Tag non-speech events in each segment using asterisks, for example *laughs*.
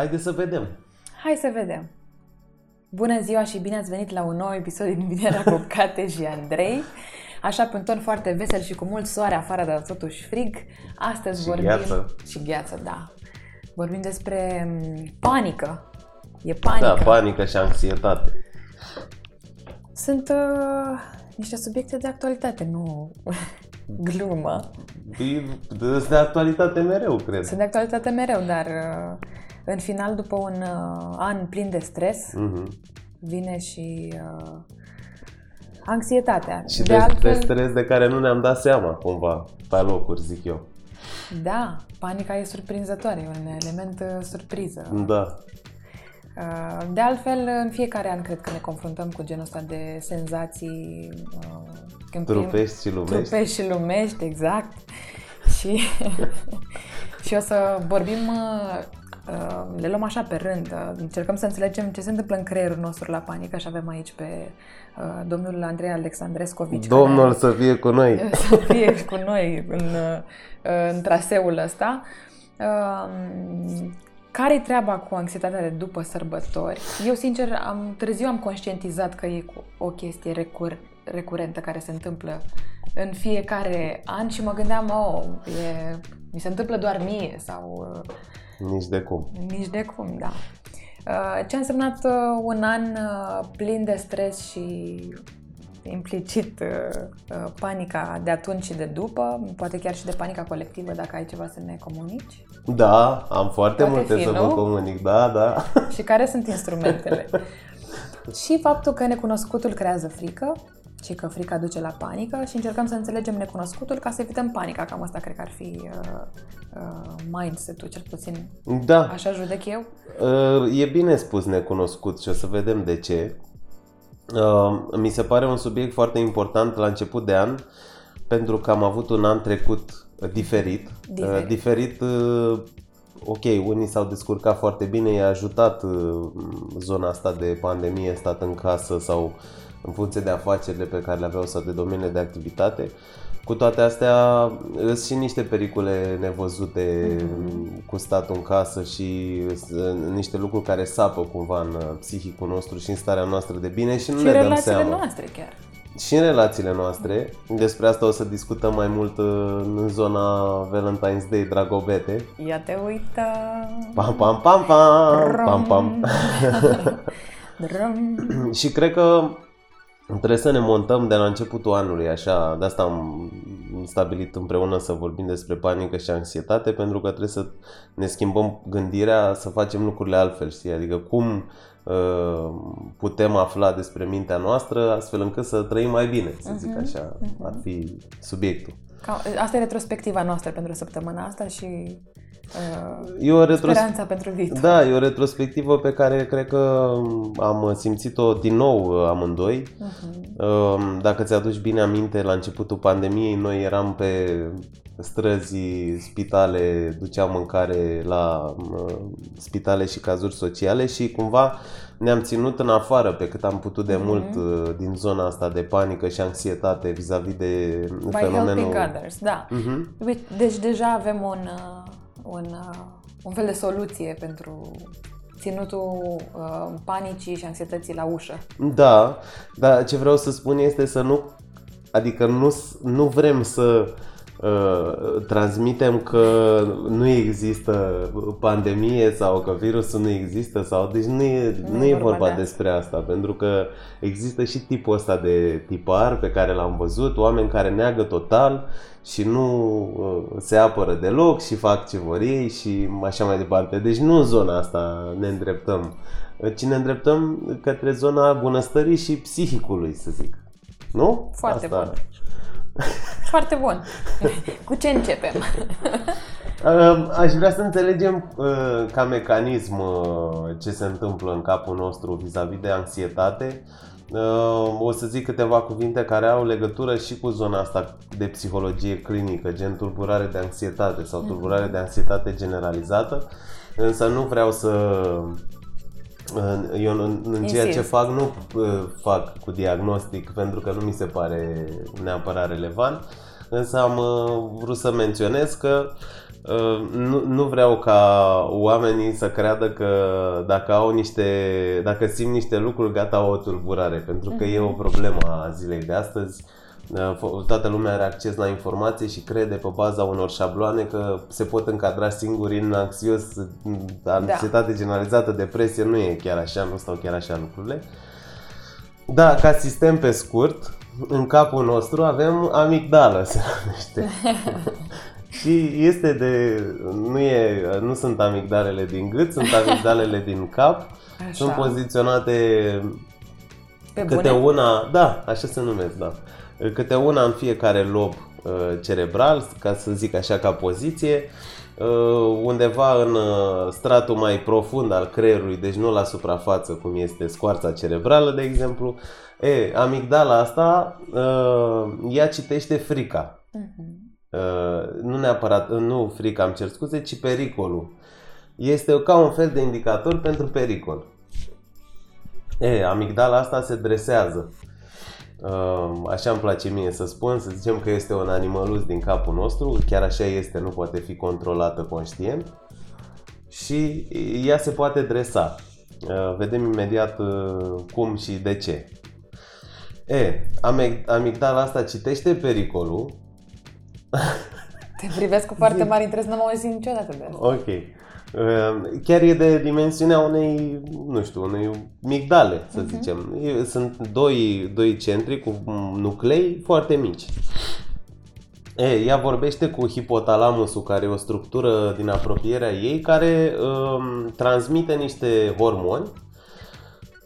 Haideți să vedem. Hai să vedem. Bună ziua și bine ați venit la un nou episod din Vinerea cu Cate și Andrei. Așa, pe un ton foarte vesel și cu mult soare afară, dar totuși frig. Astăzi Și vorbim... gheață. Și gheață, da. Vorbim despre mm, panică. E panică. Da, panică și anxietate. Sunt uh, niște subiecte de actualitate, nu *laughs* glumă. E de, de actualitate mereu, cred. Sunt de actualitate mereu, dar uh, în final, după un uh, an plin de stres, Mhm. vine și uh, anxietatea. Și de, de stres de care nu ne-am dat seama, cumva, pe locuri, zic eu. da, panica e surprinzătoare, e un element uh, surpriză. Da. Uh, de altfel, în fiecare an cred că ne confruntăm cu genul ăsta de senzații uh, când prim- Trupești și lumești. Trupești și lumești, exact. *laughs* și, *laughs* și o să vorbim, uh, uh, le luăm așa pe rând, uh, încercăm să înțelegem ce se întâmplă în creierul nostru la panică și avem aici pe uh, domnul Andrei Alexandrescovici. Domnul care să fie cu noi. *laughs* să fie cu noi în, uh, în traseul ăsta. Uh, care-i treaba cu anxietatea de după sărbători? Eu, sincer, am, târziu am conștientizat că e cu o chestie recur, recurentă care se întâmplă în fiecare an și mă gândeam, oh, e, mi se întâmplă doar mie sau uh, Nici de cum. nici de cum, da. Uh, Ce a însemnat uh, un an uh, plin de stres și implicit uh, uh, panica de atunci și de după, poate chiar și de panica colectivă, dacă ai ceva să ne comunici? Da, am foarte Poate multe fi, să nu? vă comunic, da, da. și care sunt instrumentele? *laughs* și faptul că necunoscutul creează frică și că frica duce la panică și încercăm să înțelegem necunoscutul ca să evităm panica. Cam asta cred că ar fi uh, uh, mindset-ul, cel puțin Da, așa judec eu. Uh, E bine spus necunoscut și o să vedem de ce. Uh, Mi se pare un subiect foarte important la început de an pentru că am avut un an trecut diferit. Diferit. Uh, Diferit, uh, ok, unii s-au descurcat foarte bine, i-a ajutat uh, zona asta de pandemie, stat în casă sau în funcție de afacerile pe care le aveau sau de domeniile de activitate. Cu toate astea, sunt și niște pericole nevăzute cu statul în casă și sunt niște lucruri care sapă cumva în uh, psihicul nostru și în starea noastră de bine și nu și ne dăm relațiile seama. noastre chiar. Și în relațiile noastre, despre asta o să discutăm mai mult uh, în zona Valentine's Day, dragobete. Ia te uită. Pam, pam, pam, pam, pam, pam. Drum. *laughs* și cred că trebuie să ne montăm de la începutul anului, așa, de asta am stabilit împreună să vorbim despre panică și anxietate, pentru că trebuie să ne schimbăm gândirea, să facem lucrurile altfel, știi? Adică cum uh, putem afla despre mintea noastră astfel încât să trăim mai bine, să zic așa, ar fi subiectul. Ca, asta e retrospectiva noastră pentru săptămâna asta și uh, E o retros- speranța pentru viitor. Da, e o retrospectivă pe care cred că am simțit-o din nou uh, amândoi. Um, Dacă ți-aduci bine aminte, la începutul pandemiei noi eram pe străzi, spitale, duceam mâncare la uh, spitale și cazuri sociale și cumva ne-am ținut în afară pe cât am putut de mult uh, din zona asta de panică și anxietate vis-a-vis de By fenomenul... helping others, da. Mhm. Uite, Deci deja avem un, uh, un, uh, un fel de soluție pentru ținutul uh, panicii și anxietății la ușă. Da, dar ce vreau să spun este să nu, adică nu, s- nu vrem să uh, transmitem că nu există pandemie sau că virusul nu există sau deci nu e, Nu nu e e vorba vorba de despre asta pentru că există și tipul ăsta de tipar pe care l-am văzut, oameni care neagă total și nu uh, se apără deloc și fac ce vor ei și așa mai departe. Deci nu în zona asta ne îndreptăm, ci ne îndreptăm către zona bunăstării și psihicului, să zic. Nu? Foarte asta. bun. Foarte bun. *laughs* Cu ce începem? Uh, Aș vrea să înțelegem uh, ca mecanism uh, ce se întâmplă în capul nostru vis-a-vis de anxietate. Uh, O să zic câteva cuvinte care au legătură și cu zona asta de psihologie clinică, gen tulburare de anxietate sau tulburare de anxietate generalizată, însă nu vreau să eu în, în ceea ce Insist. fac nu uh, fac cu diagnostic pentru că nu mi se pare neapărat relevant, însă am uh, vrut să menționez că Uh, nu, nu vreau ca oamenii să creadă că dacă au niște, dacă simt niște lucruri, gata, au o tulburare, pentru că mm-hmm. e o problemă a zilei de astăzi. Uh, toată lumea are acces la informații și crede pe baza unor șabloane că se pot încadra singuri în anxios, da. anxietate da. generalizată, depresie, nu e chiar așa, nu stau chiar așa lucrurile. Da, ca sistem pe scurt, în capul nostru avem amigdală, se numește. *laughs* Și este de... Nu, e, nu sunt amigdalele din gât, sunt amigdalele din cap. Așa. Sunt poziționate Pe câte bune? una... Da, așa se numesc, da. Câte una în fiecare lob uh, cerebral, ca să zic așa ca poziție, uh, undeva în uh, stratul mai profund al creierului, deci nu la suprafață cum este scoarța cerebrală, de exemplu. E, amigdala asta, ea citește frica. Uh-huh. Uh, nu neapărat, uh, nu frica, am cer scuze, ci pericolul. Este ca un fel de indicator pentru pericol. E, amigdala asta se dresează. Uh, așa îmi place mie să spun, să zicem că este un animălus din capul nostru, chiar așa este, nu poate fi controlată conștient și ea se poate dresa. Vedem imediat cum și de ce. E, amigdala asta citește pericolul, te privesc cu foarte mare interes, n-am auzit niciodată de asta. Ok. Ehm, chiar e de dimensiunea unei, nu știu, unei migdale, să uh-huh. zicem. Sunt doi, doi centri cu nuclei foarte mici. E, ea vorbește cu hipotalamusul, care e o structură din apropierea ei, care um, transmite niște hormoni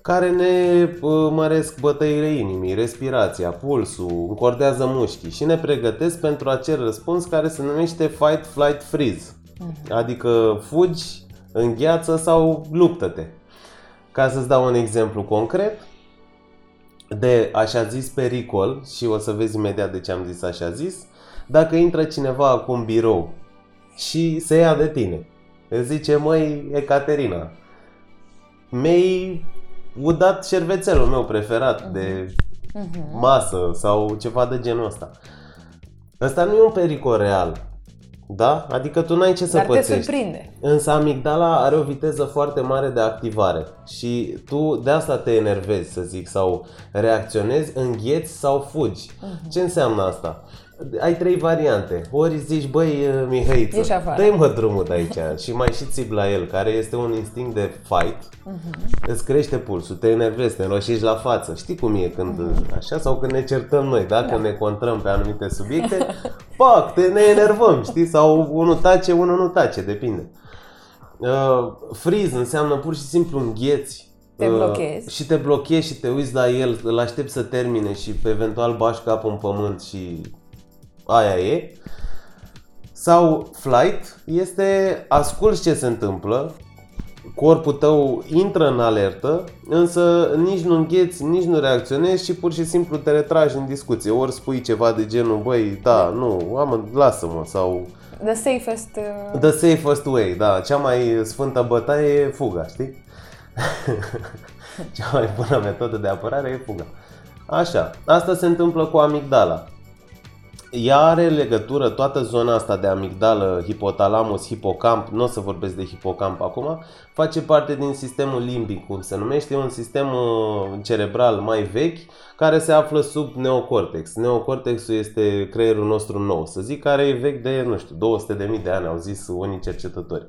care ne măresc bătăile inimii, respirația, pulsul, încordează mușchii și ne pregătesc pentru acel răspuns care se numește fight, flight, freeze. Mhm. Adică fugi, îngheață sau luptă-te. Ca să-ți dau un exemplu concret de așa zis pericol și o să vezi imediat de ce am zis așa zis, dacă intră cineva acum în birou și se ia de tine, îți zice, măi, Ecaterina, mei udat șervețelul meu preferat uh-huh. de uh-huh. masă sau ceva de genul ăsta. Ăsta nu e un pericol real. Da? Adică tu n-ai ce să Dar pățești. te surprinde. Însă amigdala are o viteză foarte mare de activare și tu de asta te enervezi, să zic, sau reacționezi, îngheți sau fugi. Uh-huh. Ce înseamnă asta? Ai trei variante. Ori zici, băi, Mihăiță, dă mă drumul de aici și mai și țip la el, care este un instinct de fight, uh-huh. îți crește pulsul, te enervezi, te înroșești la față. Știi cum e când uh-huh. așa sau când ne certăm noi, dacă da. ne contrăm pe anumite subiecte, *laughs* pac, te ne enervăm, știi? Sau unul tace, unul nu tace, depinde. Uh, freeze înseamnă pur și simplu îngheți te uh, blochezi. Uh, și te blochezi și te uiți la el, îl aștepți să termine și eventual bași capul în pământ și aia e. Sau flight este asculți ce se întâmplă, corpul tău intră în alertă, însă nici nu îngheți, nici nu reacționezi și pur și simplu te retragi în discuție. Ori spui ceva de genul, băi, da, nu, am, lasă-mă, sau... The safest... Uh... The safest way, da. Cea mai sfântă bătaie e fuga, știi? *laughs* Cea mai bună metodă de apărare e fuga. Așa, asta se întâmplă cu amigdala ea are legătură, toată zona asta de amigdală, hipotalamus, hipocamp, nu o să vorbesc de hipocamp acum, face parte din sistemul limbic, cum se numește, un sistem uh, cerebral mai vechi care se află sub neocortex. Neocortexul este creierul nostru nou, să zic, care e vechi de, nu știu, 200.000 de ani, au zis unii cercetători.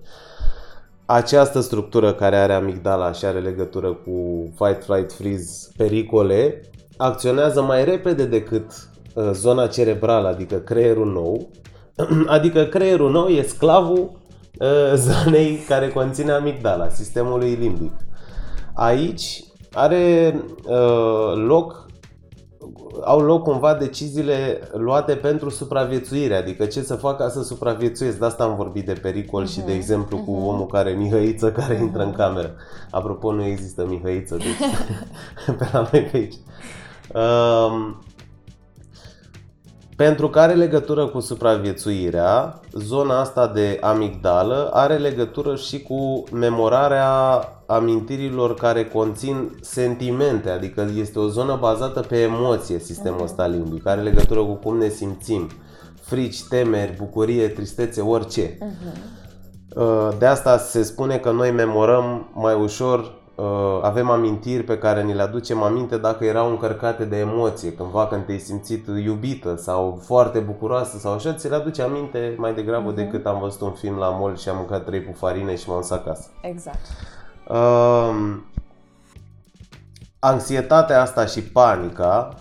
Această structură care are amigdala și are legătură cu fight, flight, freeze, pericole, acționează mai repede decât Uh, zona cerebrală, adică creierul nou, *clears throat* adică creierul nou e sclavul uh, *laughs* zonei care conține amigdala, sistemului limbic. Aici are uh, loc au loc cumva deciziile luate pentru supraviețuire, adică ce să fac ca să supraviețuiesc. De asta am vorbit de pericol uh-huh. și de mhm. exemplu uh-huh. cu mhm. omul care, Mihăiță, care uh-huh. intră în cameră. Apropo, nu există Mihăiță, deci *laughs* *laughs* pe la noi pe aici. Uh, pentru că are legătură cu supraviețuirea, zona asta de amigdală are legătură și cu memorarea amintirilor care conțin sentimente, adică este o zonă bazată pe emoție, sistemul ăsta limbic, are legătură cu cum ne simțim, frici, temeri, bucurie, tristețe, orice. Uh-huh. De asta se spune că noi memorăm mai ușor uh, avem amintiri pe care ni le aducem aminte dacă erau încărcate de emoție, cândva când te-ai simțit iubită sau foarte bucuroasă sau așa, ți le aduce aminte mai degrabă uh-huh. decât am văzut un film la mall și am mâncat trei farine și m-am dus acasă. Exact. Uh, anxietatea asta și panica,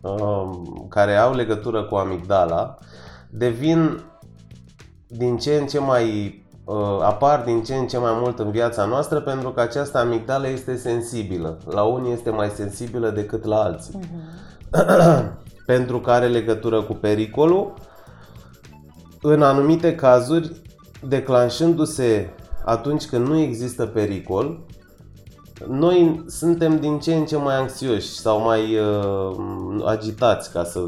uh, care au legătură cu amigdala, devin din ce în ce mai uh, apar din ce în ce mai mult în viața noastră pentru că această amigdală este sensibilă. La unii este mai sensibilă decât la alții. Uh-huh. *clears throat* pentru că are legătură cu pericolul. În anumite cazuri, declanșându-se atunci când nu există pericol, noi suntem din ce în ce mai anxioși sau mai uh, agitați, ca să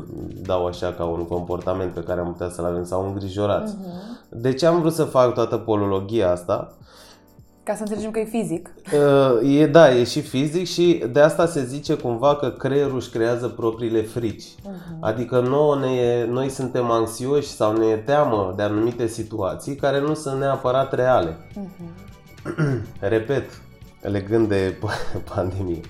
dau așa ca un comportament pe care am putea să-l avem, sau îngrijorați. Uh-huh. De ce am vrut să fac toată polologia asta? Ca să înțelegem că e fizic. Uh, e, da, e și fizic și de asta se zice cumva că creierul își creează propriile frici. Uh-huh. Adică nouă ne, noi suntem anxioși sau ne teamă de anumite situații care nu sunt neapărat reale. Uh-huh. *clears throat* Repet, legând de *laughs* pandemie.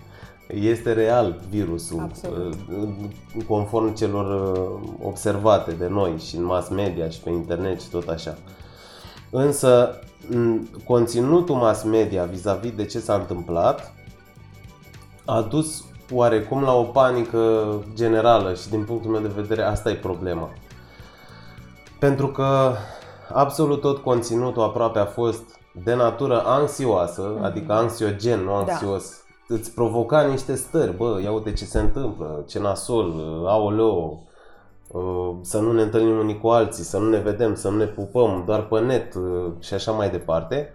Este real virusul, Absolut. Uh, conform celor uh, observate de noi și în mass media și pe internet și tot așa. Însă, conținutul mass media vis-a-vis de ce s-a întâmplat a dus oarecum la o panică generală și din punctul meu de vedere asta e problema. Pentru că absolut tot conținutul aproape a fost de natură anxioasă, mm-hmm. adică anxiogen, nu da. anxios, da. îți provoca niște stări, bă, ia uite ce se întâmplă, ce nasol, aoleo, uh, să nu ne întâlnim unii cu alții, să nu ne vedem, să nu ne pupăm doar pe net uh, și așa mai departe.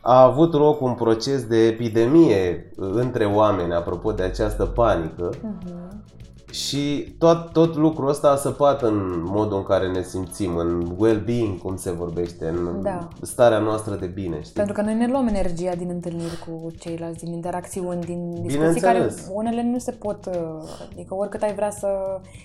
A avut loc un proces de epidemie uh, între oameni, apropo de această panică, uh-huh. Și tot, tot lucrul ăsta a săpat în modul în care ne simțim, în well-being, cum se vorbește, în da. starea noastră de bine. Știi? Pentru că noi ne luăm energia din întâlniri cu ceilalți, din interacțiuni, din discuții care unele nu se pot, uh, adică oricât ai vrea să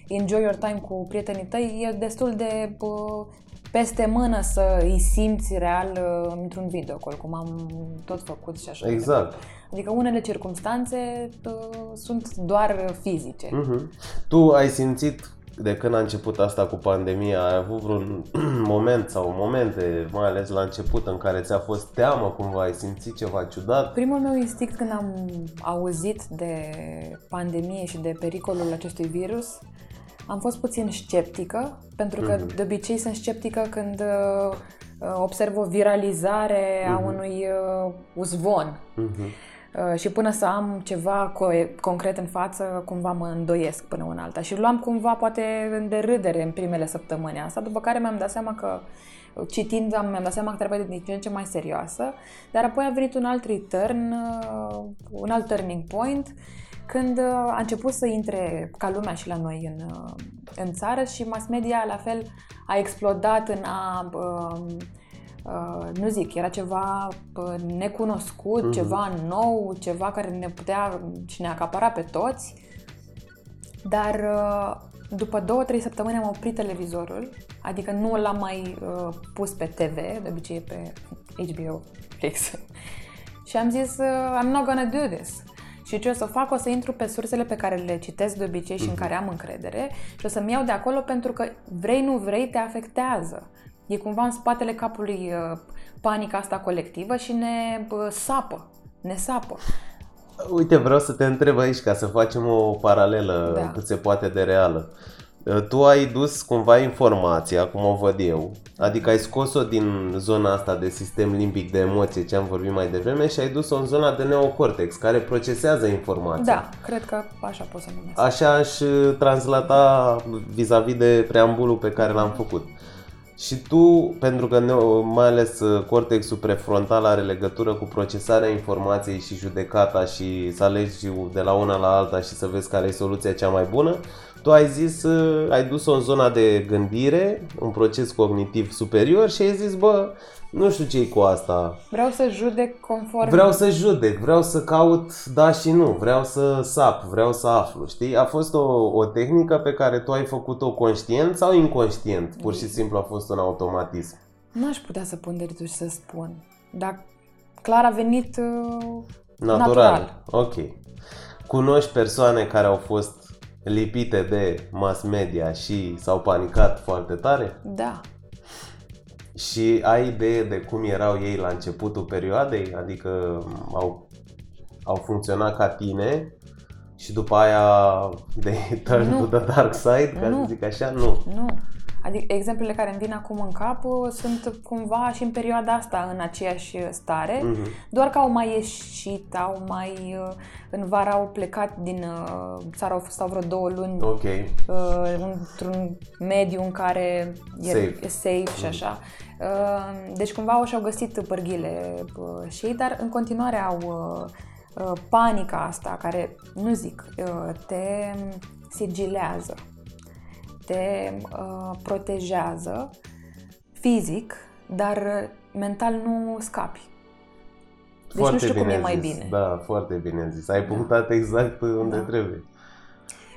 enjoy your time cu prietenii tăi, e destul de uh, peste mână să îi simți real uh, într-un videocall, cum am tot făcut și așa. Exact. Adică unele circunstanțe uh, sunt doar fizice. Uh-huh. Tu ai simțit de când a început asta cu pandemia, ai avut vreun *clears throat* moment sau momente, mai ales la început, în care ți-a fost teamă cumva, ai simțit ceva ciudat? Primul meu instinct când am auzit de pandemie și de pericolul acestui virus am fost puțin sceptică, pentru că mm-hmm. de obicei sunt sceptică când uh, observ o viralizare mm-hmm. a mhm. unui uh, uzvon. Mm-hmm. Uh, și până să am ceva co- concret în față, cumva mă îndoiesc până în alta. Și luam cumva poate în derâdere în primele săptămâni asta, după care mi-am dat seama că citind am, mi-am dat seama că trebuie din ce în ce mai serioasă, dar apoi a venit un alt return, uh, un alt turning point, când uh, a început să intre ca lumea și la noi în, în țară și mass media la fel a explodat în a uh, Uh, nu zic, era ceva uh, necunoscut, uh-huh. ceva nou, ceva care ne putea și ne acapara pe toți. Dar uh, după două, trei săptămâni am oprit televizorul, adică nu l-am mai uh, pus pe TV, de obicei e pe HBO fix. *laughs* și am zis, uh, I'm not gonna do this. Și ce o să fac, o să intru pe sursele pe care le citesc de obicei și uh-huh. în mhm. care am încredere și o să-mi iau de acolo pentru că vrei, nu vrei, te afectează. E cumva în spatele capului uh, panica asta colectivă și ne sapă, ne sapă. Uite, vreau să te întreb aici ca să facem o paralelă da. cât se poate de reală. Uh, tu ai dus cumva informația, cum o văd eu, adică ai scos-o din zona asta de sistem limbic de emoție, ce am vorbit mai devreme, și ai dus-o în zona de neocortex, care procesează informația. Da, cred că așa pot să numesc. Așa aș uh, translata vis-a-vis de preambulul pe care l-am făcut. Și tu, pentru că mai ales uh, cortexul prefrontal are legătură cu procesarea informației și judecata și să alegi de la una la alta și să vezi care e soluția cea mai bună, tu ai zis, uh, ai dus-o în zona de gândire, un proces cognitiv superior și ai zis, bă, nu știu ce cu asta. Vreau să judec conform... Vreau să judec, vreau să caut da și nu, vreau să sap, vreau să aflu, știi? A fost o, o tehnică pe care tu ai făcut-o conștient sau inconștient? Pur și simplu a fost un automatism. Nu aș putea să pun de și să spun, dar clar a venit uh, natural. natural. Ok. Cunoști persoane care au fost lipite de mass media și s-au panicat foarte tare? Da. Și ai idee de cum erau ei la începutul perioadei? Adică au, au funcționat ca tine și după aia *laughs* de turn nu. to the dark side, ca nu. să zic așa? Nu. Nu. Adică exemplele care îmi vin acum în cap uh, sunt cumva și în perioada asta în aceeași stare, uh-huh. doar că au mai ieșit, au mai uh, în vara au plecat din uh, țară, au stau vreo două luni okay. într-un mediu în care safe. e safe și mhm. așa. Deci cumva au și-au găsit părghile și ei, dar în continuare au panica asta care, nu zic, te sigilează te uh, protejează fizic, dar mental nu scapi. Deci foarte nu știu cum e mai zis. bine. Da, foarte bine zis. Ai da. punctat exact unde da. trebuie.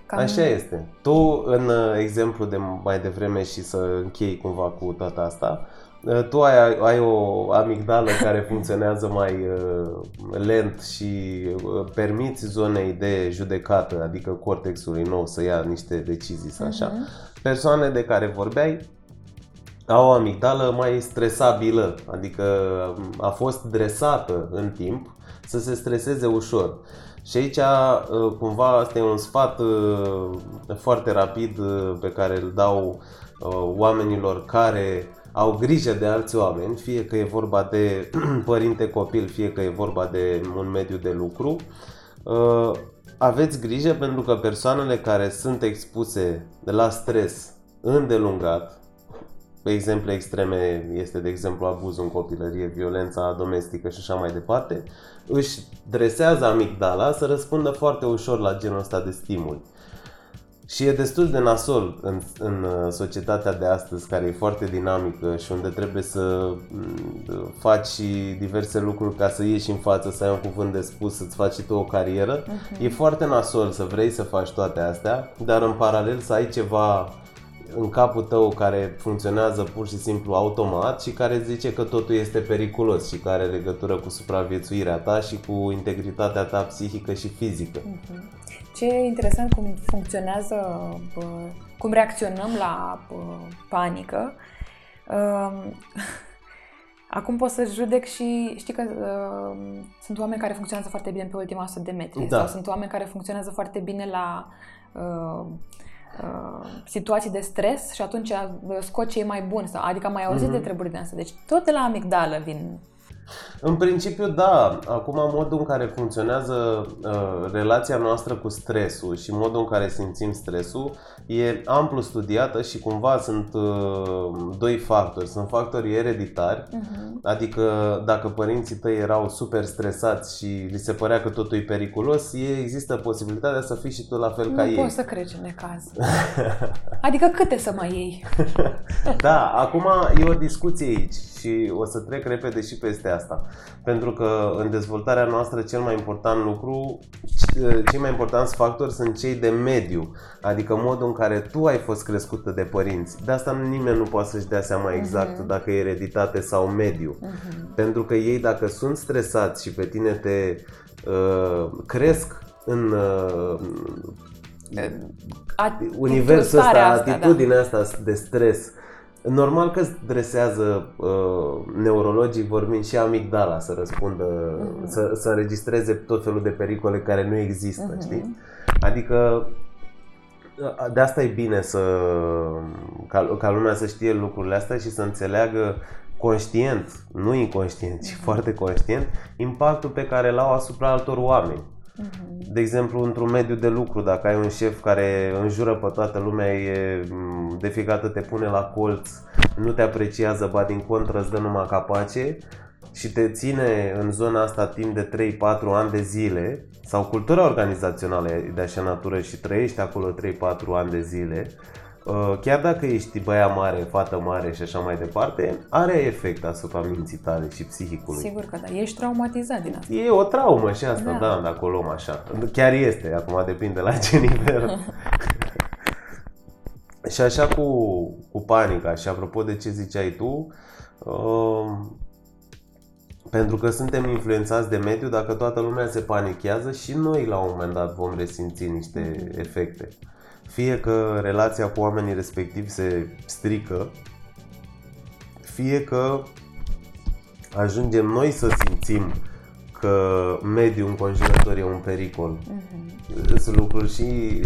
Cam... Așa este. Tu, în uh, exemplu de mai devreme și să închei cumva cu toată asta, uh, tu ai, ai o amigdală care funcționează mai uh, lent și uh, permiți zonei de judecată, adică cortexului nou să ia niște decizii sau așa. Uh-huh persoane de care vorbeai au o amigdală mai stresabilă, adică a fost dresată în timp să se streseze ușor. Și aici, uh, cumva, asta e un sfat uh, foarte rapid uh, pe care îl dau oamenilor care au grijă de alți oameni, fie că e vorba de *clears throat* părinte copil, fie că e vorba de un mediu de lucru. Aveți grijă pentru că persoanele care sunt expuse la stres îndelungat, exemple extreme este de exemplu abuzul în copilărie, violența domestică și așa mai departe, își dresează amigdala să răspundă foarte ușor la genul ăsta de stimuli. Și e destul de nasol în, în uh, societatea de astăzi, care e foarte dinamică și unde trebuie să mm, faci și diverse lucruri ca să ieși în față, să ai un cuvânt de spus, să-ți faci și tu o carieră. Uh-huh. E foarte nasol să vrei să faci toate astea, dar în paralel să ai ceva în capul tău care funcționează pur și simplu automat și care zice că totul este periculos și care are legătură cu supraviețuirea ta și cu integritatea ta psihică și fizică. Uh-huh. Ce e interesant cum funcționează, cum reacționăm la panică. *laughs* Acum pot să judec și știi că uh, sunt oameni care funcționează foarte bine pe ultima 100 de metri da. sau sunt oameni care funcționează foarte bine la uh, uh, situații de stres și atunci scot cei mai buni sau adică mai auzit mm-hmm. de treburi de asta. Deci tot de la amigdală vin în principiu, da. Acum, modul în care funcționează uh, relația noastră cu stresul și modul în care simțim stresul e amplu studiată și cumva sunt uh, doi factori. Sunt factorii ereditari, uh-huh. adică dacă părinții tăi erau super stresați și li se părea că totul e periculos, e, există posibilitatea să fii și tu la fel nu ca ei. Nu poți să crezi în necaz. adică câte să mai iei? *laughs* da, acum e o discuție aici și o să trec repede și peste asta. Pentru că în dezvoltarea noastră cel mai important lucru, cei mai importanți factori sunt cei de mediu, adică modul în care tu ai fost crescută de părinți. De asta nimeni nu poate să-și dea seama exact uh-huh. dacă e ereditate sau mediu. Uh-huh. Pentru că ei dacă sunt stresați și pe tine te uh, cresc în uh, universul ăsta, asta, atitudinea da. asta de stres, Normal că îți dresează uh, neurologii vorbind și amigdala să răspundă, uh-huh. să, să înregistreze tot felul de pericole care nu există, uh-huh. știi? Adică de asta e bine să ca, ca lumea să știe lucrurile astea și să înțeleagă conștient, nu inconștient, ci uh-huh. foarte conștient, impactul pe care l-au asupra altor oameni. Mhm. De exemplu, într-un mediu de lucru, dacă ai un șef care înjură pe toată lumea, e, de fiecare dată te pune la colț, nu te apreciază, ba din contră îți dă numai capace, și te ține în zona asta timp de 3-4 ani de zile, sau cultura organizațională de așa natură și trăiești acolo 3-4 ani de zile, uh, chiar dacă ești băia mare, fată mare și așa mai departe, are efect asupra minții tale și psihicului. Sigur că da, ești traumatizat din asta. E o traumă și asta, da, da dacă o luăm așa. Chiar este, acum depinde la ce nivel. *laughs* și așa cu, cu panica și apropo de ce ziceai tu, uh, pentru că suntem influențați de mediu, dacă toată lumea se panichează și noi la un moment dat vom resimți niște mhm. efecte. Fie că relația cu oamenii respectivi se strică, fie că ajungem noi să simțim că mediul înconjurător e un pericol. Uh-huh. Sunt lucruri și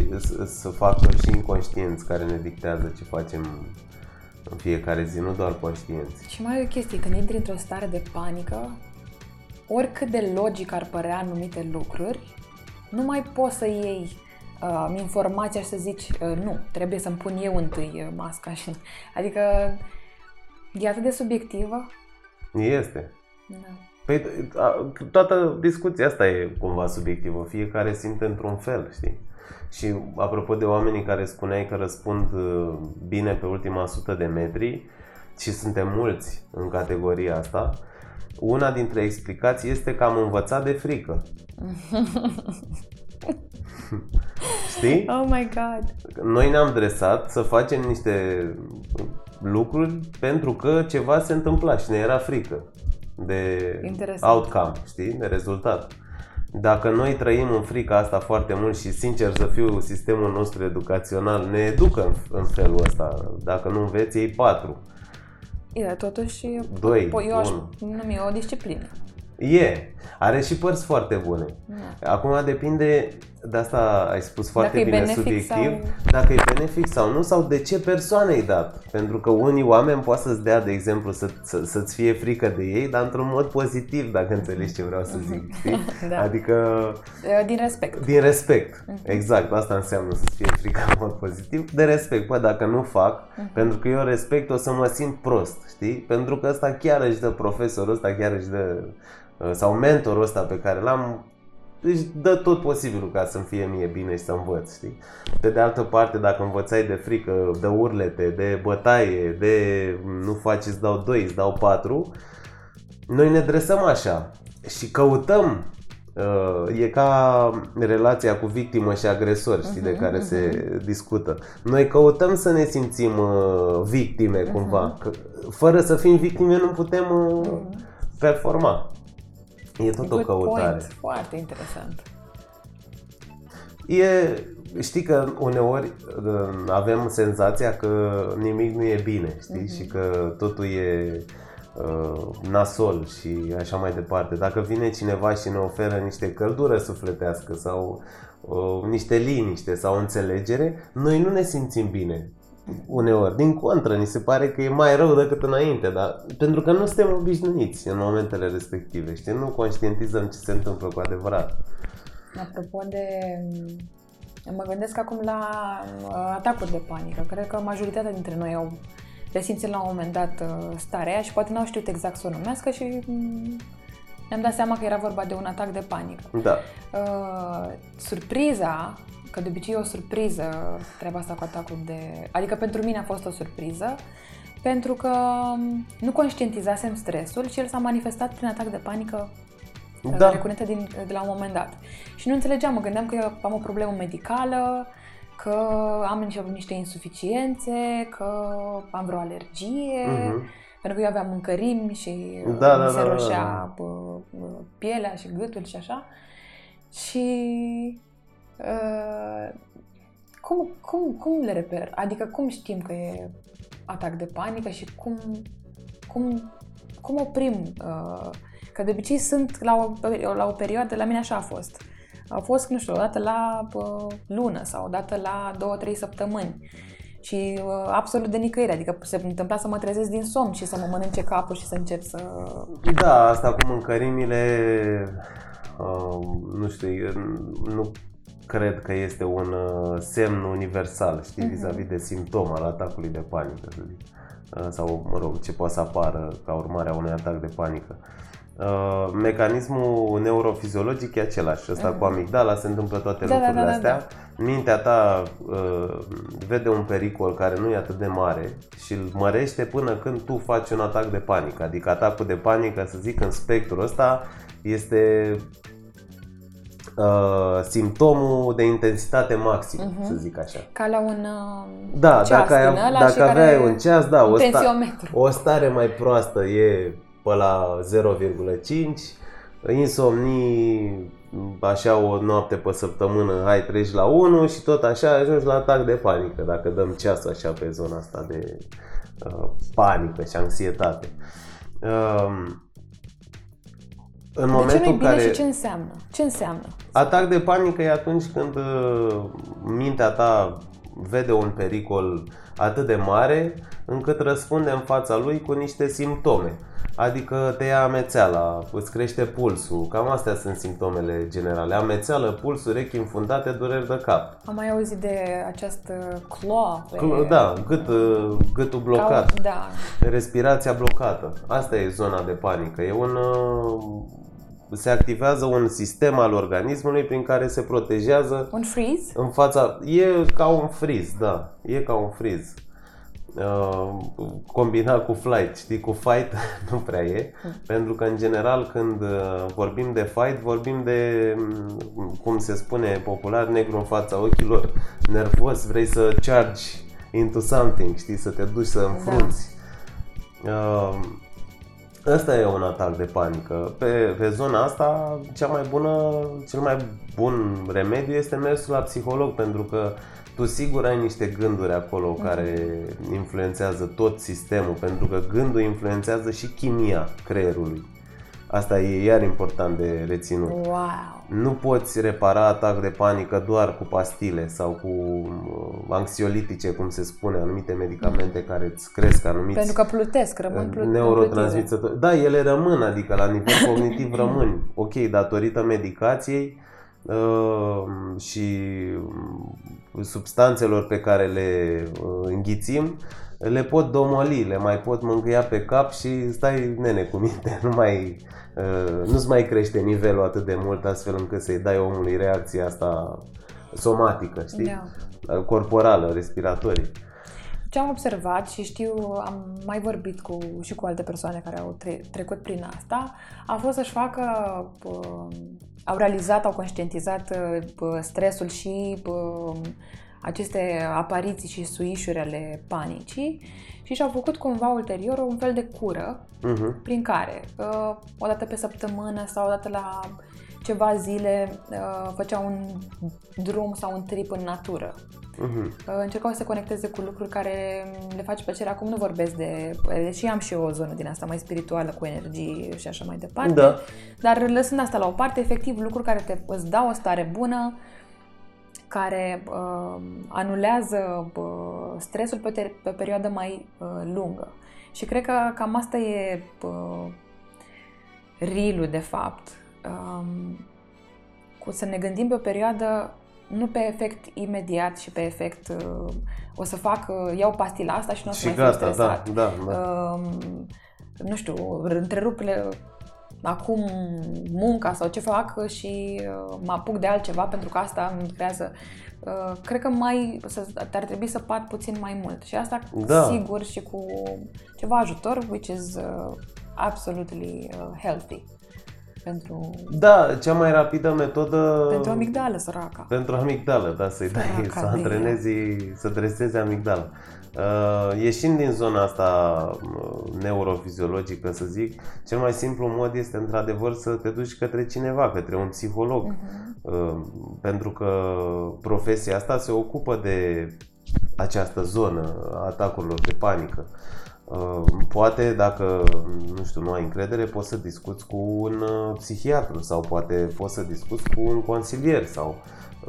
să facă și inconștienți care ne dictează ce facem în fiecare zi, nu doar conștienți. Și mai e o chestie, când intri într-o stare de panică, oricât de logic ar părea anumite lucruri, nu mai poți să iei uh, informația și să zici uh, nu, trebuie să-mi pun eu întâi uh, masca. Și... Adică e atât de subiectivă. Este. Da. Păi toată discuția asta e cumva subiectivă, fiecare simte într-un fel, știi? Și apropo de oamenii care spuneai că răspund uh, bine pe ultima sută de metri, și suntem mulți în categoria asta, una dintre explicații este că am învățat de frică. *laughs* Știi? Oh my god! Noi ne-am dresat să facem niște lucruri pentru că ceva se întâmpla și ne era frică de Interesant. outcome, știi? De rezultat. Dacă noi trăim în frica asta foarte mult și sincer să fiu, sistemul nostru educațional ne educă în, în felul ăsta. Dacă nu înveți, ei patru. E, totuși, Doi, eu aș numi o disciplină. E. Are și părți foarte bune. Da. Acum depinde, de asta ai spus foarte dacă bine subiectiv, sau... dacă e benefic sau nu, sau de ce persoane ai dat. Pentru că unii oameni poate să-ți dea, de exemplu, să, să, să-ți fie frică de ei, dar într-un mod pozitiv, dacă înțelegi ce vreau să zic. *laughs* Știi? da. Adică... Din respect. Din respect. Uh-huh. Exact. Asta înseamnă să-ți fie frică în mod pozitiv. De respect. Păi dacă nu fac, uh-huh. pentru că eu respect, o să mă simt prost. Știi? Pentru că ăsta chiar își dă profesorul ăsta, chiar își dă Uh, sau mentorul ăsta pe care l-am își dă tot posibilul ca să-mi fie mie bine și să învăț, știi? Pe de altă parte, dacă învățai de frică, de urlete, de bătaie, de nu faci, îți dau 2, îți dau 4, noi ne dresăm așa și căutăm uh, e ca relația cu victimă și agresor, știi, uh-huh, de mhm, care uh-huh. se mhm. discută. Noi căutăm să ne simțim uh, victime cumva, uh-huh. că fără să fim victime nu putem uh, performa. E tot Good o căutare. Point. Foarte interesant. E, știi că uneori uh, avem senzația că nimic nu e bine, știi? Mm-hmm. Și că totul e uh, nasol și așa mai departe. Dacă vine cineva și ne oferă niște căldură sufletească sau uh, niște liniște sau înțelegere, noi nu ne simțim bine uneori. Din contră, ni se pare că e mai rău decât înainte, dar pentru că nu suntem obișnuiți în momentele respective, știi? Nu conștientizăm ce se întâmplă cu adevărat. Apropo de... Mă gândesc acum la uh, atacuri de panică. Cred că majoritatea dintre noi au resimțit la un moment dat uh, starea aia și poate n-au știut exact să o numească și mm, ne-am dat seama că era vorba de un atac de panică. Da. Uh, surpriza Că de obicei e o surpriză treaba asta cu atacul de... Adică pentru mine a fost o surpriză, pentru că nu conștientizasem stresul și el s-a manifestat prin atac de panică da. recurentă din, de la un moment dat. Și nu înțelegeam, mă gândeam că eu am o problemă medicală, că am niște, niște insuficiențe, că am vreo alergie, uh-huh. pentru că eu aveam mâncărimi și da, da, mi se da, roșea da, da. pielea și gâtul și așa. Și Uh, cum, cum, cum le reper? Adică cum știm că e atac de panică și cum, cum, cum oprim? Uh, că de obicei sunt la o, la o perioadă, la mine așa a fost. A fost, nu știu, o dată la uh, lună sau o dată la două, trei săptămâni. Și uh, absolut de nicăieri, adică se întâmpla să mă trezesc din somn și să mă mănânce capul și să încep să... Da, asta cu mâncărimile, uh, nu știu, nu cred că este un uh, semn universal, știi, uh-huh. vis-a-vis de simptom al atacului de panică, să zic. Uh, sau, mă rog, ce poate să apară ca urmare a unui atac de panică. Uh, mecanismul neurofiziologic e același. Ăsta uh-huh. cu amigdala se întâmplă toate da, da lucrurile da, da, astea. Da. Mintea ta uh, vede un pericol care nu e atât de mare și îl mărește până când tu faci un atac de panică. Adică atacul de panică, să zic, în spectrul ăsta este uh, simptomul de intensitate maximă, uh-huh. să zic așa. Ca la un uh, da, ceas dacă, ai, dacă aveai un ceas, da, o, sta, o stare mai proastă e pe la 0,5, insomnii așa o noapte pe săptămână, hai treci la 1 și tot așa ajungi la atac de panică, dacă dăm ceas așa pe zona asta de uh, panică și anxietate. Uh, în de ce nu bine care... și ce înseamnă? Ce înseamnă? Atac de panică e atunci când uh, mintea ta vede un pericol atât de mare încât răspunde în fața lui cu niște simptome. Adică te ia amețeala, îți crește pulsul, cam astea sunt simptomele generale. Amețeală, pulsul, rechi infundate, dureri de cap. Am mai auzit de această cloa. Pe... Da, gât, gâtul blocat, Ca, da. respirația blocată. Asta e zona de panică. E un, se activează un sistem al organismului prin care se protejează. Un freeze? În fața. E ca un freeze, da. E ca un freeze. Uh, combinat cu flight, știi, cu fight *laughs* nu prea e, mm. pentru că în general când uh, vorbim de fight, vorbim de, mm, cum se spune popular, negru în fața ochilor, *laughs* nervos, vrei să charge into something, știi, să te duci să înfrunți. Da. Uh, Ăsta e un atac de panică. Pe, pe zona asta, cea mai bună, cel mai bun remediu este mersul la psiholog, pentru că tu sigur ai niște gânduri acolo mm-hmm. care influențează tot sistemul, pentru că gândul influențează și chimia creierului. Asta e iar important de reținut. Wow. Nu poți repara atac de panică doar cu pastile sau cu uh, anxiolitice, cum se spune, anumite medicamente care îți cresc anumiți Pentru că plutesc, rămân uh, plut- neurotransmițători. Da, ele rămân, adică la nivel *laughs* cognitiv rămân. Ok, datorită medicației uh, și substanțelor pe care le înghițim, le pot domoli, le mai pot mângâia pe cap și stai nene cu minte, *laughs* nu mai, uh, nu-ți mai crește nivelul atât de mult astfel încât să-i dai omului reacția asta somatică, știi? Da. Uh, corporală, respiratorie. Ce am observat și știu, am mai vorbit cu, și cu alte persoane care au tre- trecut prin asta, a fost să-și facă, uh, au realizat, au conștientizat stresul și aceste apariții și suișuri ale panicii și și-au făcut cumva ulterior un fel de cură uh-huh. prin care uh, o dată pe săptămână sau o dată la ceva zile uh, făceau un drum sau un trip în natură. Uh-huh. Uh, încercau să se conecteze cu lucruri care le face plăcere. Acum nu vorbesc de... Deși am și eu o zonă din asta mai spirituală, cu energie și așa mai departe. Da. Dar lăsând asta la o parte, efectiv lucruri care te, îți dau o stare bună, care uh, anulează uh, stresul pe, te- pe perioadă mai uh, lungă. Și cred că cam asta e uh, rilul, de fapt. Um, cu să ne gândim pe o perioadă nu pe efect imediat și pe efect uh, o să fac, uh, iau pastila asta și nu o să și mai gata, fiu da, stresat. Da, da, da. Uh, nu știu, întrerup acum munca sau ce fac și uh, mă apuc de altceva pentru că asta îmi creează uh, cred că mai ar trebui să pat puțin mai mult și asta da. sigur și cu ceva ajutor which is uh, absolutely healthy pentru... Da, cea mai rapidă metodă... Pentru amigdală, săraca. Pentru amigdală, da, să-i dai, să antrenezi, să dresezi amigdala. Uh, ieșind din zona asta uh, neurofiziologică, să zic, cel mai simplu mod este într-adevăr să te duci către cineva, către un psiholog. Uh-huh. Uh, pentru că profesia asta se ocupă de această zonă a atacurilor de panică. Uh, poate, dacă, nu știu, nu ai încredere, poți să discuți cu un uh, psihiatru sau poate poți să discuți cu un consilier sau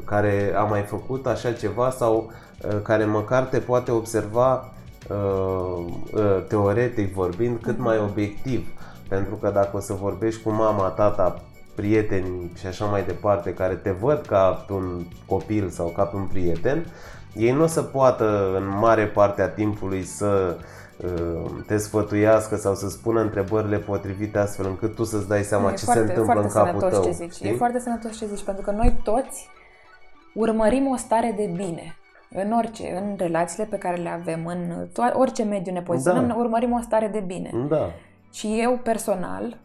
care a mai făcut așa ceva sau Uh, care măcar te poate observa uh, uh, teoretic vorbind cât mai obiectiv. Pentru că dacă o să vorbești cu mama, tata, prietenii și așa mai departe, care te văd ca pe un copil sau ca pe un prieten, ei nu o să poată în mare parte a timpului să uh, te sfătuiască sau să spună întrebările potrivite astfel încât tu să-ți dai seama e ce foarte, se întâmplă în capul tău. Ce zici. E foarte sănătos ce zici, pentru că noi toți urmărim o stare de bine. În orice, în relațiile pe care le avem, în to- orice mediu ne poziționăm, da. urmărim o stare de bine. Da. Și eu personal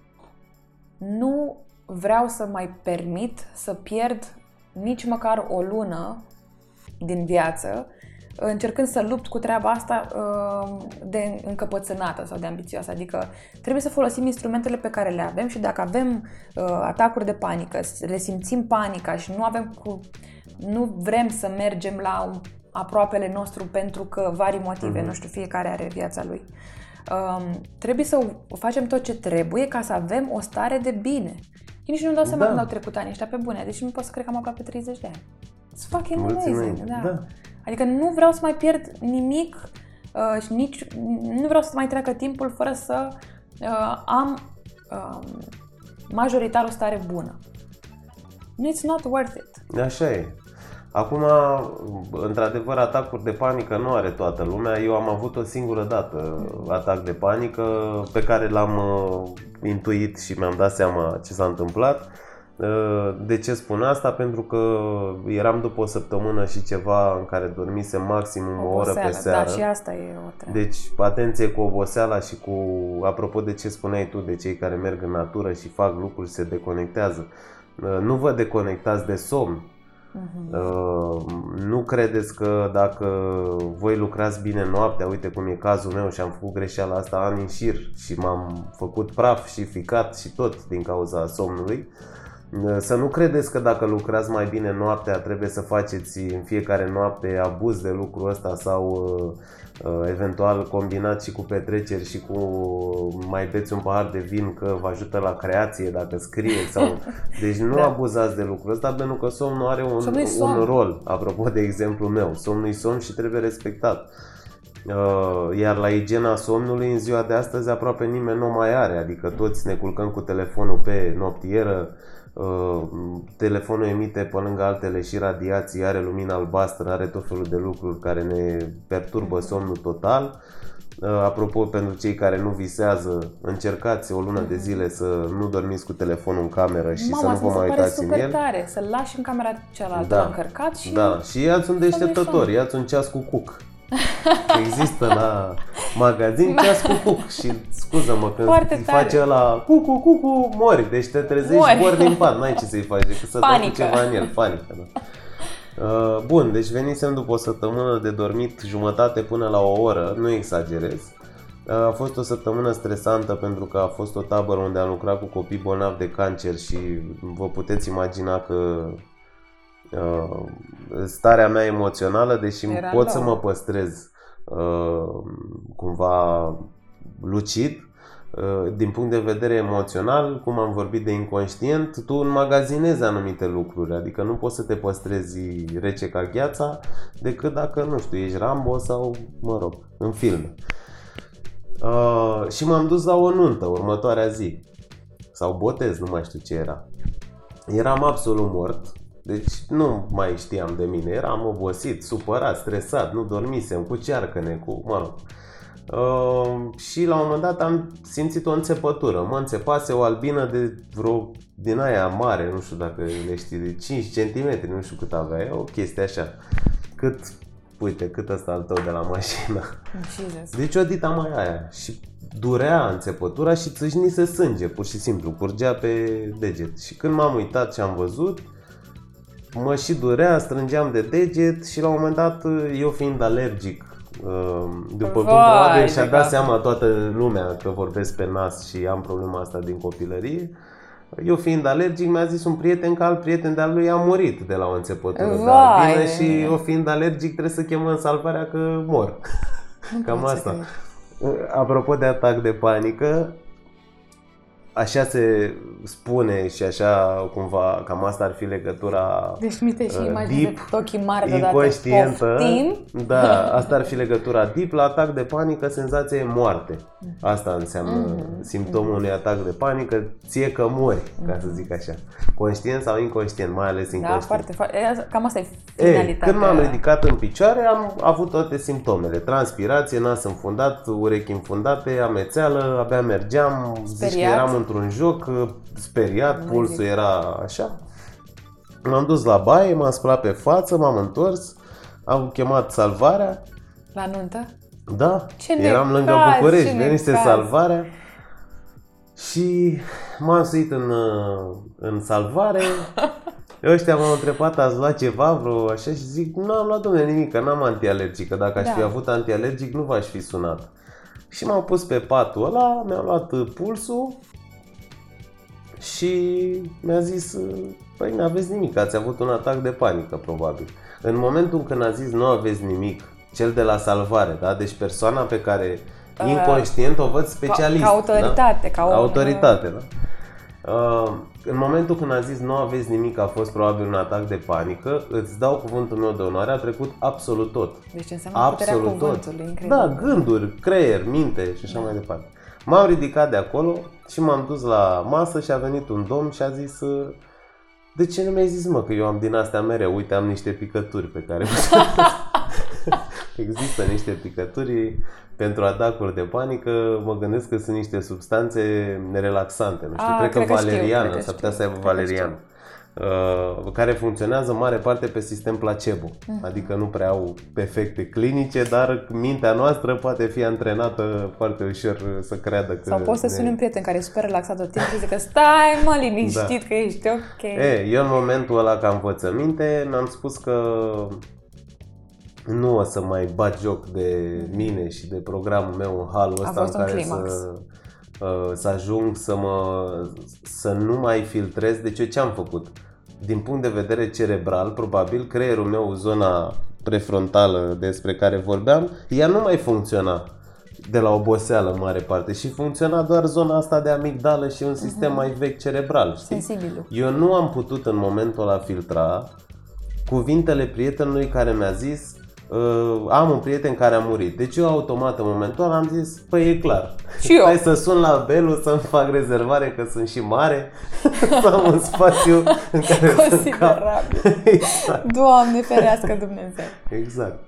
nu vreau să mai permit să pierd nici măcar o lună din viață încercând să lupt cu treaba asta uh, de încăpățânată sau de ambițioasă. Adică trebuie să folosim instrumentele pe care le avem și dacă avem uh, atacuri de panică, resimțim panica și nu avem cu nu vrem să mergem la un aproapele nostru pentru că vari motive, mm-hmm. nu știu, fiecare are viața lui. Um, trebuie să facem tot ce trebuie ca să avem o stare de bine. Eu nici nu dau seama da. când au trecut ani ăștia pe bune, deci nu pot să cred că am aproape 30 de ani. It's fucking Mulțumim. amazing, da. da. Adică nu vreau să mai pierd nimic uh, și nici nu vreau să mai treacă timpul fără să uh, am uh, majoritar o stare bună. It's not worth it. Așa e. Acum, într-adevăr, atacuri de panică nu are toată lumea. Eu am avut o singură dată atac de panică pe care l-am uh, intuit și mi-am dat seama ce s-a întâmplat. Uh, de ce spun asta? Pentru că eram după o săptămână și ceva în care dormise maxim o oră pe da, seară. Da, și asta e o treabă. Deci, atenție cu oboseala și cu, apropo de ce spuneai tu, de cei care merg în natură și fac lucruri, se deconectează. Uh, nu vă deconectați de somn Uh-huh. Uh, nu credeți că dacă voi lucrați bine noaptea, uite cum e cazul meu și am făcut greșeala asta ani în șir și m-am făcut praf și ficat și tot din cauza somnului, uh, să nu credeți că dacă lucrați mai bine noaptea trebuie să faceți în fiecare noapte abuz de lucrul ăsta sau uh, Uh, eventual combinat și cu petreceri și cu mai beți un pahar de vin că vă ajută la creație dacă scrie sau... *laughs* Deci nu da. abuzați de lucrul ăsta pentru că somnul are un, somn. un rol, apropo de exemplu meu. Somnul e somn și trebuie respectat. Uh, iar la igiena somnului în ziua de astăzi aproape nimeni nu mai are, adică toți ne culcăm cu telefonul pe noptieră, Uh, telefonul emite pe lângă altele și radiații, are lumină albastră, are tot felul de lucruri care ne perturbă somnul total. Uh, apropo, pentru cei care nu visează, încercați o lună de zile să nu dormiți cu telefonul în cameră și Mama, să nu vă mai uitați în el. tare, să-l lași în camera cealaltă da. încărcat și... Da, și iați un deșteptător, iați un ceas cu cuc. Există la magazin *laughs* ceas cu cuc și scuză-mă când Foarte îi face la cucu, cucu, mori. Deci te trezești, mori, mori din pat, n-ai ce să-i faci decât să dai ceva în el, panică. Da. Uh, bun, deci venisem după o săptămână de dormit jumătate până la o oră, nu exagerez. Uh, a fost o săptămână stresantă pentru că a fost o tabără unde am lucrat cu copii bolnavi de cancer și vă puteți imagina că uh, starea mea emoțională, deși Era pot să mă păstrez uh, cumva lucid, uh, din punct de vedere emoțional, cum am vorbit de inconștient, tu înmagazinezi anumite lucruri, adică nu poți să te păstrezi rece ca gheața decât dacă, nu știu, ești Rambo sau, mă rog, în film. Uh, și m-am dus la o nuntă următoarea zi, sau botez, nu mai știu ce era. Eram absolut mort, deci nu mai știam de mine, eram obosit, supărat, stresat, nu dormisem, cu cearcăne, cu, mă rog. Uh, și la un moment dat am simțit o înțepătură. Mă înțepase o albină de vreo din aia mare, nu știu dacă le știi, de 5 cm, nu știu cât avea, o chestie așa. Cât, uite, cât ăsta al tău de la mașină. Jesus. Deci o dita mai aia și durea înțepătura și țâșnise sânge, pur și simplu, curgea pe deget. Și când m-am uitat și am văzut, mă și durea, strângeam de deget și la un moment dat, eu fiind alergic, uh, după Vai, cum probabil și-a dat seama toată lumea că vorbesc pe nas și am problema asta din copilărie, eu fiind alergic, mi-a zis un prieten că alt prieten de-al lui a murit de la o înțepătură de albină și eu fiind alergic trebuie să chemăm salvarea că mor. Cam asta. Apropo de atac de panică, așa se spune și așa cumva, cam asta ar fi legătura Deci mi te și uh, imaginezi deep, ochii mari deodată. inconștientă. Poftim? Da, asta ar fi legătura deep la atac de panică, senzația e moarte. Mm. Asta înseamnă Mhm. simptomul unui atac de panică, ție că mori, ca să zic așa. Conștient sau inconștient, mai ales Da, inconștient. foarte, foarte. e, Cam asta e E, finalitatea. când m-am ridicat în picioare, am avut toate simptomele. Transpirație, nas înfundat, urechi înfundate, amețeală, abia mergeam, zici că Speriat? eram într-un joc, speriat, Nu pulsul zic. era așa. M-am dus la baie, m-am spălat pe față, m-am întors, am chemat salvarea, La nuntă? da, Ce eram necaz, lângă București, ce venise necaz. salvarea și m-am suit în, uh, în salvare. *laughs* Ăștia m-au întrebat, ați luat ceva, vreo așa și zic, nu am luat domnule nimic, că n-am antialergic, că dacă aș Da. fi avut antialergic nu v-aș fi sunat. Și m-am pus pe patul ăla, mi-am luat uh, pulsul și mi-a zis, uh, păi nu aveți nimic, ați avut un atac de panică probabil. În momentul când a zis nu aveți nimic, cel de la salvare, da? deci persoana pe care Uh, inconștient o văd specialist. ca autoritate, da? ca o- autoritate, da? Uh, în momentul când a zis nu aveți nimic, a fost probabil un atac de panică, îți dau cuvântul meu de onoare, a trecut absolut tot. Deci înseamnă puterea Absolut tot. cuvântului, incredibil. Da, gânduri, creier, minte și așa mai departe. M-am ridicat de acolo și m-am dus la masă și a venit un domn și a zis uh, de ce nu mi-ai zis, mă, că eu am din astea mereu, uite, am niște picături pe care... *laughs* Există niște picături pentru atacuri de panică, mă gândesc că sunt niște substanțe relaxante, nu știu, A, cred că cred că știu, valeriană, cred că s-ar putea știu, să aibă cred că valeriană. Uh, care funcționează în mare parte pe sistem placebo, Mhm. adică nu prea au efecte clinice, dar mintea noastră poate fi antrenată foarte ușor să creadă că... Sau poți să ne- suni un prieten care e super relaxat tot timpul și zică stai mă liniștit Da. că ești ok. E, eu în momentul ăla ca învățăminte mi-am spus că nu o să mai bat joc de mine și de programul meu în halul ăsta fost în un care climax. să, uh, să ajung să mă să nu mai filtrez. Deci eu ce am făcut? Din punct de vedere cerebral, probabil, creierul meu, zona prefrontală despre care vorbeam, ea nu mai funcționa de la oboseală în mare parte și funcționa doar zona asta de amigdală și un sistem mai vechi cerebral, știi? Sensibilul. Eu nu am putut în momentul ăla filtra cuvintele prietenului care mi-a zis uh, am un prieten care a murit. Deci eu automat în momentul ăla am zis, păi e clar. Și eu. Hai să sun la Belu să-mi fac rezervare că sunt și mare, *laughs* să am un spațiu în care să Considerabil. *laughs* exact, Doamne ferească Dumnezeu. exact.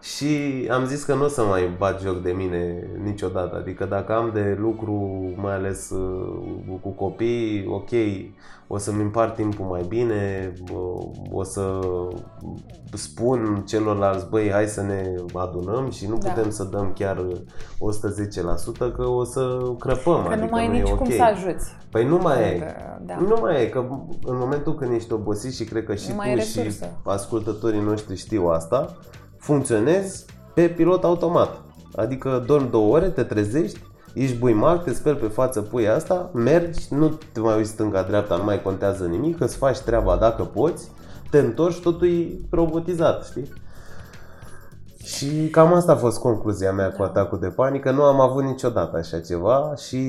Și am zis că nu o să mai bat joc de mine niciodată. Adică dacă am de lucru, mai ales uh, cu copii, ok, o să-mi împart timpul mai bine, uh, o să spun celorlalți, băi, hai să ne adunăm și nu Da. putem să dăm chiar 110% că o să crăpăm. Că adică nu mai nu ai e nici ok. cum să ajuți. Păi nu mai e. Că, Da. Nu mai e, că în momentul când ești obosit și cred că și Nu mai tu ai și resursă. ascultătorii noștri știu asta, funcționezi pe pilot automat. Adică dormi două ore, te trezești, ești buimac, te speli pe față, pui asta, mergi, nu te mai uiți stânga-dreapta, nu mai contează nimic, îți faci treaba dacă poți, te întorci, totul e robotizat, știi? Și cam asta a fost concluzia mea cu atacul de panică. Nu am avut niciodată așa ceva și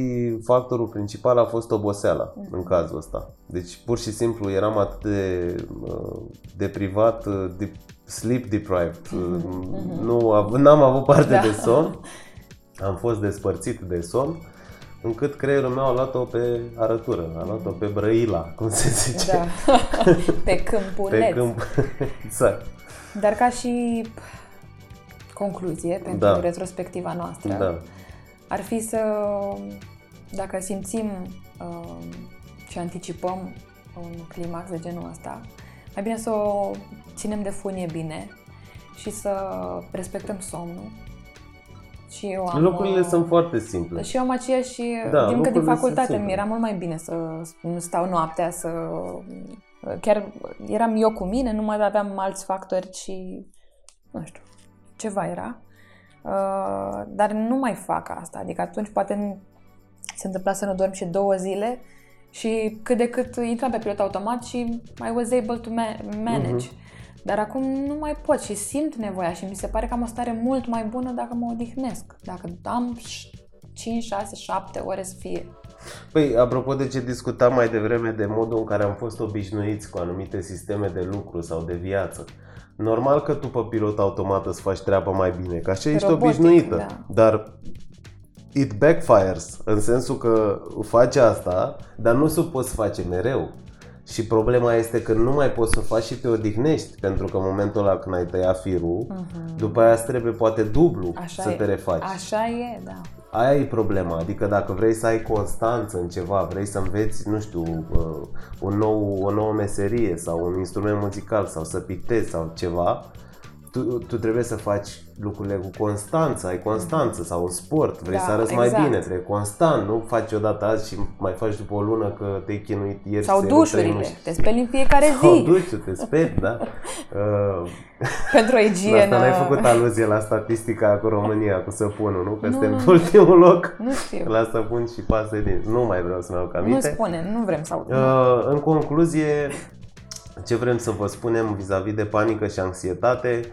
factorul principal a fost oboseala în cazul ăsta. Deci pur și simplu eram atât de uh, deprivat, uh, de, sleep deprived. Uh, *laughs* Nu av- n-am avut parte Da. de somn. Am fost despărțit de somn încât creierul meu a luat-o pe arătură, a luat-o pe brăila, cum se zice. Da. *laughs* Pe câmpuleț. Pe câmp. *laughs* exact. Dar ca și concluzie pentru Da. retrospectiva noastră, Da. ar fi să, dacă simțim uh, și anticipăm un climax de genul ăsta, mai bine să o ținem de funie bine și să respectăm somnul. Și eu am, Lucrurile uh, sunt foarte simple. Și eu am aceeași, Da, din că din lucrurile sunt facultate simple. mi era mult mai bine să nu stau noaptea, să... Chiar eram eu cu mine, nu mai aveam alți factori și, nu știu, ceva era. Uh, dar nu mai fac asta, adică atunci poate se întâmpla să nu dorm și două zile și cât de cât intram pe pilot automat și I was able to ma- manage. Mhm. Dar acum nu mai pot și simt nevoia și mi se pare că am o stare mult mai bună dacă mă odihnesc. Dacă am 5, 6, 7 ore să fie. Păi, apropo de ce discutam mai devreme, de modul în care am fost obișnuiți cu anumite sisteme de lucru sau de viață. Normal că tu pe pilot automat îți faci treaba mai bine, că așa ești Robotic, obișnuită. da. Dar it backfires, în sensul că faci asta, dar nu se poți face mereu. Și problema este că nu mai poți să o faci și te odihnești, pentru că în momentul ăla când ai tăiat firul, după aia îți trebuie poate dublu Mhm. Așa să e. te refaci. Așa e, da. Aia e problema, adică dacă vrei să ai constanță în ceva, vrei să înveți, nu știu, uh, un nou, o nouă meserie sau un instrument muzical sau să pictezi sau ceva, tu, tu trebuie să faci lucrurile cu constanță, ai constanță sau un sport, vrei Da, să arăți mai exact. bine, trebuie constant, nu faci odată azi și mai faci după o lună că te-ai chinuit ieri Sau să iei trei dușurile. mușchi. Te speli în fiecare Sau zi. dușul, te speri, da. *laughs* Uh, Pentru o la *laughs* igienă. asta n-ai făcut aluzie la statistica cu România, cu săpunul, nu? Că Nu, suntem nu, pe *laughs* nu. ultimul loc Nu știu. la săpun și pase din. Nu mai vreau să-mi aduc Nu aminte. spune, nu vrem să aud. Uh, în concluzie, ce vrem să vă spunem vis-a-vis de panică și anxietate, uh,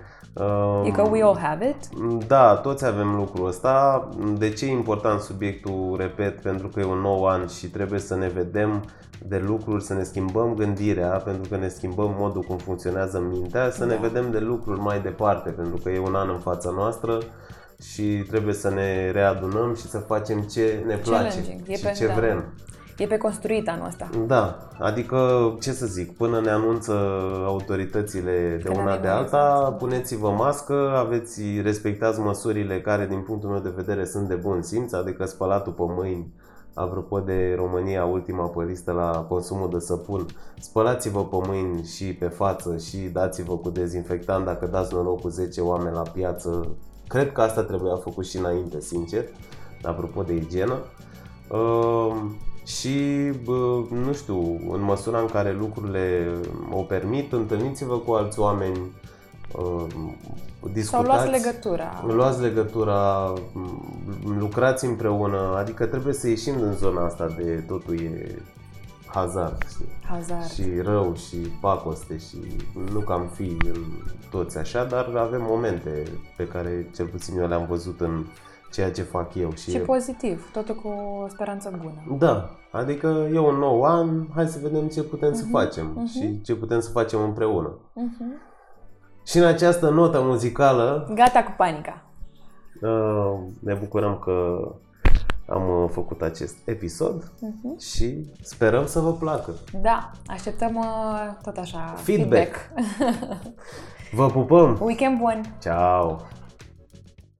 E că we all have it. da, toți avem lucrul ăsta. De ce e important subiectul, repet, pentru că e un nou an și trebuie să ne vedem de lucruri, să ne schimbăm gândirea, pentru că ne schimbăm modul cum funcționează mintea, să ne Da. vedem de lucruri mai departe, pentru că e un an în fața noastră și trebuie să ne readunăm și să facem ce ne place Challenging. E și pe- ce da. Vrem. E pe construit anul ăsta. Da, adică, ce să zic, până ne anunță autoritățile de Că una n-avem de alta, puneți-vă mască, aveți, respectați măsurile care, din punctul meu de vedere, sunt de bun simț, adică spălatul pe mâini, apropo de România, ultima pe listă la consumul de săpun, spălați-vă pe mâini și pe față și dați-vă cu dezinfectant dacă dați noroc cu 10 oameni la piață. Cred că asta trebuia făcut și înainte, sincer, apropo de igienă. Uh, și, bă, nu știu, în măsura în care lucrurile o permit, întâlniți-vă cu alți oameni, uh, Sau discutați. luați legătura. Luați legătura, m, lucrați împreună, adică trebuie să ieșim din zona asta de totul e hazard, știi? Hazard. Și rău și pacoste și nu că am fi în toți așa, dar avem momente pe care cel puțin eu le-am văzut în ceea ce fac eu. Și, Și pozitiv, totul cu o speranță bună. da, adică e un nou an, hai să vedem ce putem să facem și ce putem să facem împreună. Mhm. Și în această notă muzicală Gata cu panica. uh, ne bucurăm că am uh, făcut acest episod Mhm. și sperăm să vă placă. Da, așteptăm uh, tot așa Feedback. feedback. *laughs* Vă pupăm! Weekend bun! Ciao!